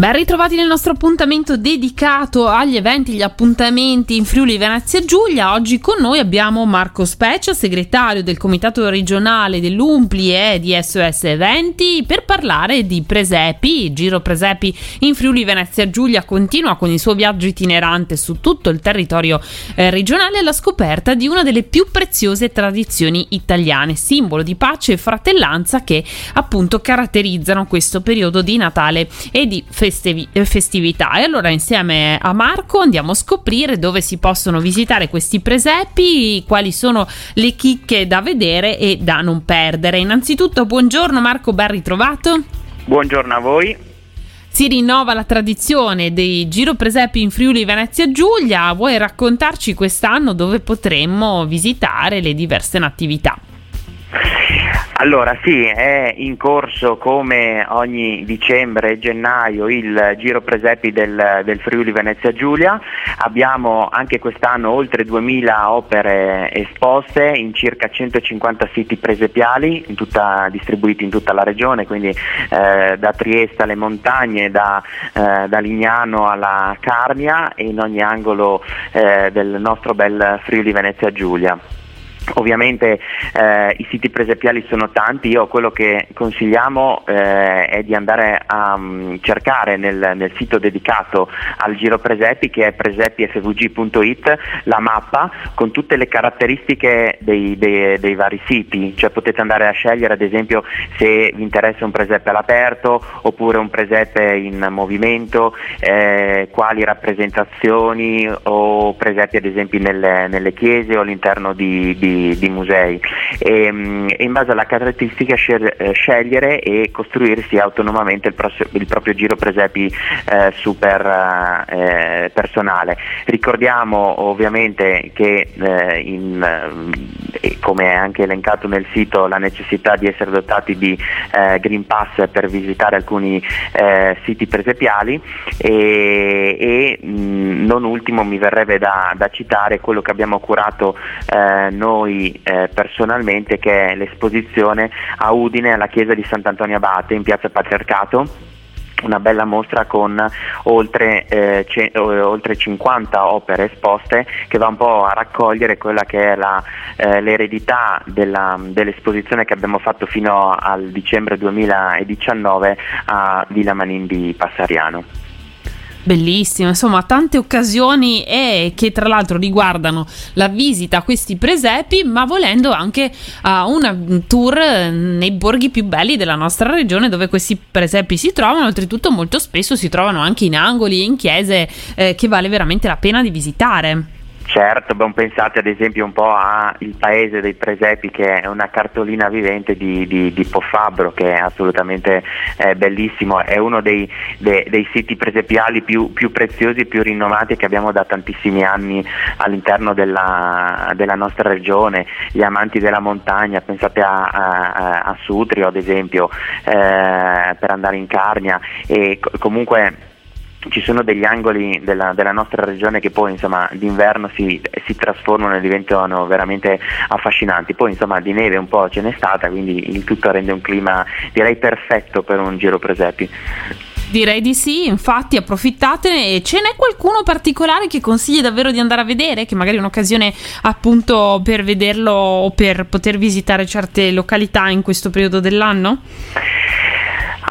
Ben ritrovati nel nostro appuntamento dedicato agli eventi, gli appuntamenti in Friuli Venezia Giulia. Oggi con noi abbiamo Marco Speccia, segretario del Comitato regionale dell'Umpli e di SOS Eventi, per parlare di presepi. Giro Presepi in Friuli Venezia Giulia continua con il suo viaggio itinerante su tutto il territorio eh, regionale alla scoperta di una delle più preziose tradizioni italiane, simbolo di pace e fratellanza che appunto caratterizzano questo periodo di Natale e di festività festevi- eh, festività. E allora insieme a Marco andiamo a scoprire dove si possono visitare questi presepi, quali sono le chicche da vedere e da non perdere. Innanzitutto buongiorno Marco, ben ritrovato. Buongiorno a voi. Si rinnova la tradizione dei Giro Presepi in Friuli Venezia Giulia. Vuoi raccontarci quest'anno dove potremmo visitare le diverse attività? Allora sì, è in corso come ogni dicembre e gennaio il Giro Presepi del, del, Friuli Venezia Giulia, abbiamo anche quest'anno oltre 2000 opere esposte in circa 150 siti presepiali in tutta, distribuiti in tutta la regione, quindi eh, da Trieste alle montagne, da, eh, da, Lignano alla Carnia e in ogni angolo eh, del nostro bel Friuli Venezia Giulia. Ovviamente eh, i siti presepiali sono tanti, io quello che consigliamo eh, è di andare a um, cercare nel, nel, sito dedicato al Giro Presepi che è presepifvg.it la mappa con tutte le caratteristiche dei, dei, dei, vari siti, cioè potete andare a scegliere ad esempio se vi interessa un presepe all'aperto oppure un presepe in movimento, eh, quali rappresentazioni o presepi ad esempio nelle, nelle chiese o all'interno di, di di, musei e, ehm, e, in base alla caratteristica eh, scegliere e costruirsi autonomamente il, pros- il proprio giro presepi eh, super eh, personale. Ricordiamo ovviamente che eh, in, eh, come è anche elencato nel sito la necessità di essere dotati di eh, Green Pass per visitare alcuni siti presepiali e, e mh, non ultimo mi verrebbe da, da, citare quello che abbiamo curato noi noi eh, personalmente che è l'esposizione a Udine alla chiesa di Sant'Antonio Abate in piazza Patriarcato una bella mostra con oltre, eh, ce, oltre, 50 opere esposte che va un po' a raccogliere quella che è la, eh, l'eredità della, dell'esposizione che abbiamo fatto fino al dicembre 2019 a Villa Manin di Passariano. Bellissimo, insomma, tante occasioni e che tra l'altro riguardano la visita a questi presepi, ma volendo anche a un tour nei borghi più belli della nostra regione dove questi presepi si trovano, oltretutto molto spesso si trovano anche in angoli e in chiese eh, che vale veramente la pena di visitare. Certo, ben pensate ad esempio un po' al Paese dei Presepi che è una cartolina vivente di, di, di Pofabbro che è assolutamente eh, bellissimo, è uno dei, de, dei siti presepiali più, più, preziosi e più rinnovati che abbiamo da tantissimi anni all'interno della, della nostra regione, gli amanti della montagna, pensate a, a, a Sutrio ad esempio eh, per andare in Carnia. E comunque ci sono degli angoli della, della, nostra regione che poi insomma d'inverno si, si, trasformano e diventano veramente affascinanti, poi insomma di neve un po' ce n'è stata, quindi il tutto rende un clima direi perfetto per un giro presepi. Direi di sì, infatti approfittatene e ce n'è qualcuno particolare che consigli davvero di andare a vedere, che magari è un'occasione appunto per vederlo o per poter visitare certe località in questo periodo dell'anno?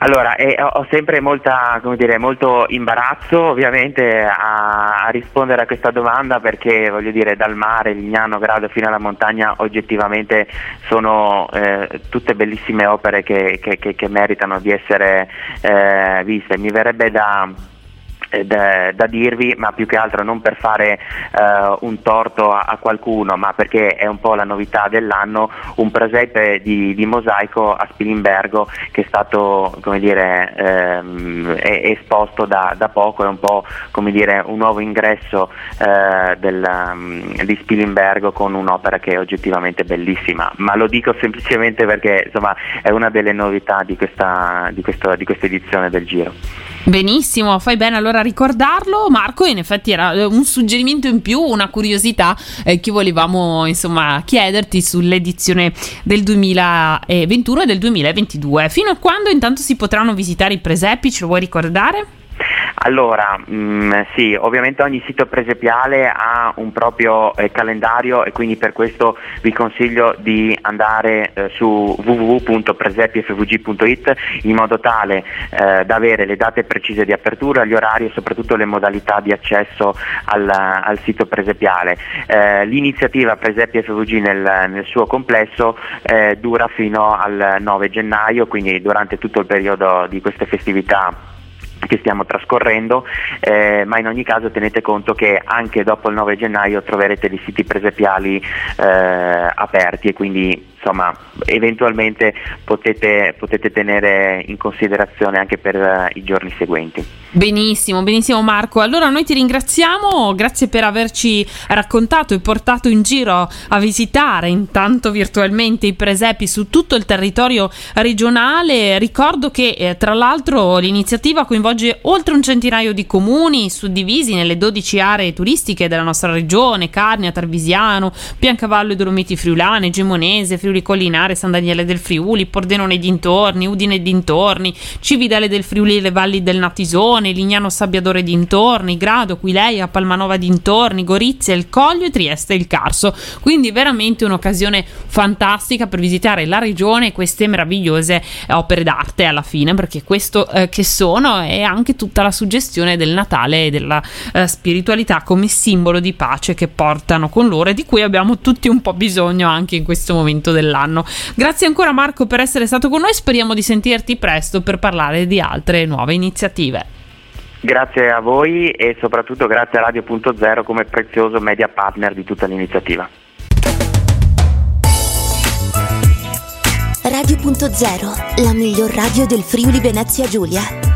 Allora, eh, ho sempre molta, dire, molto imbarazzo ovviamente a, a, rispondere a questa domanda perché voglio dire dal mare, Lignano, Grado fino alla montagna oggettivamente sono eh, tutte bellissime opere che, che, che, che, meritano di essere eh, viste. Mi verrebbe da da, da, dirvi, ma più che altro non per fare uh, un torto a, a, qualcuno, ma perché è un po' la novità dell'anno, un presepe di, di mosaico a Spilimbergo che è stato dire, ehm, è, esposto da, da, poco, è un po' dire, un nuovo ingresso uh, del, um, di Spilimbergo con un'opera che è oggettivamente bellissima, ma lo dico semplicemente perché insomma, è una delle novità di questa, di questo, di questa edizione del Giro. Benissimo, fai bene allora a ricordarlo, Marco. In effetti era eh, un suggerimento in più, una curiosità eh, che volevamo insomma chiederti sull'edizione del 2021 e del 2022. Fino a quando intanto si potranno visitare i presepi? Ce lo vuoi ricordare? Allora, mh, mm, sì, ovviamente ogni sito presepiale ha un proprio eh, calendario e quindi per questo vi consiglio di andare eh, su www.presepiefvg.it in modo tale eh, da avere le date precise di apertura, gli orari e soprattutto le modalità di accesso al, al sito presepiale. Eh, l'iniziativa Presepi FVG nel, nel suo complesso eh, dura fino al 9 gennaio, quindi durante tutto il periodo di queste festività che stiamo trascorrendo, eh, ma in ogni caso tenete conto che anche dopo il 9 gennaio troverete dei siti presepiali eh, aperti e quindi insomma, eventualmente potete, potete, tenere in considerazione anche per uh, i giorni seguenti. Benissimo, benissimo Marco. Allora noi ti ringraziamo, grazie per averci raccontato e portato in giro a visitare intanto virtualmente i presepi su tutto il territorio regionale. Ricordo che eh, tra l'altro l'iniziativa coinvolge oltre un centinaio di comuni suddivisi nelle 12 aree turistiche della nostra regione, Carnia, Tarvisiano, Piancavallo e Dolomiti Friulane, Gemonese, Friulane Friuli Collinare, San Daniele del Friuli, Pordenone dintorni, Udine dintorni, Cividale del Friuli e le valli del Natisone, Lignano Sabbiadore dintorni, Grado, Quileia, Palmanova dintorni, Gorizia, il Coglio e Trieste e il Carso. Quindi veramente un'occasione fantastica per visitare la regione e queste meravigliose opere d'arte alla fine, perché questo eh, che sono è anche tutta la suggestione del Natale e della eh, spiritualità come simbolo di pace che portano con loro e di cui abbiamo tutti un po' bisogno anche in questo momento dell'anno. Grazie ancora Marco per essere stato con noi, speriamo di sentirti presto per parlare di altre nuove iniziative. Grazie a voi e soprattutto grazie a Radio.0 come prezioso media partner di tutta l'iniziativa. Radio.0, la miglior radio del Friuli Venezia Giulia.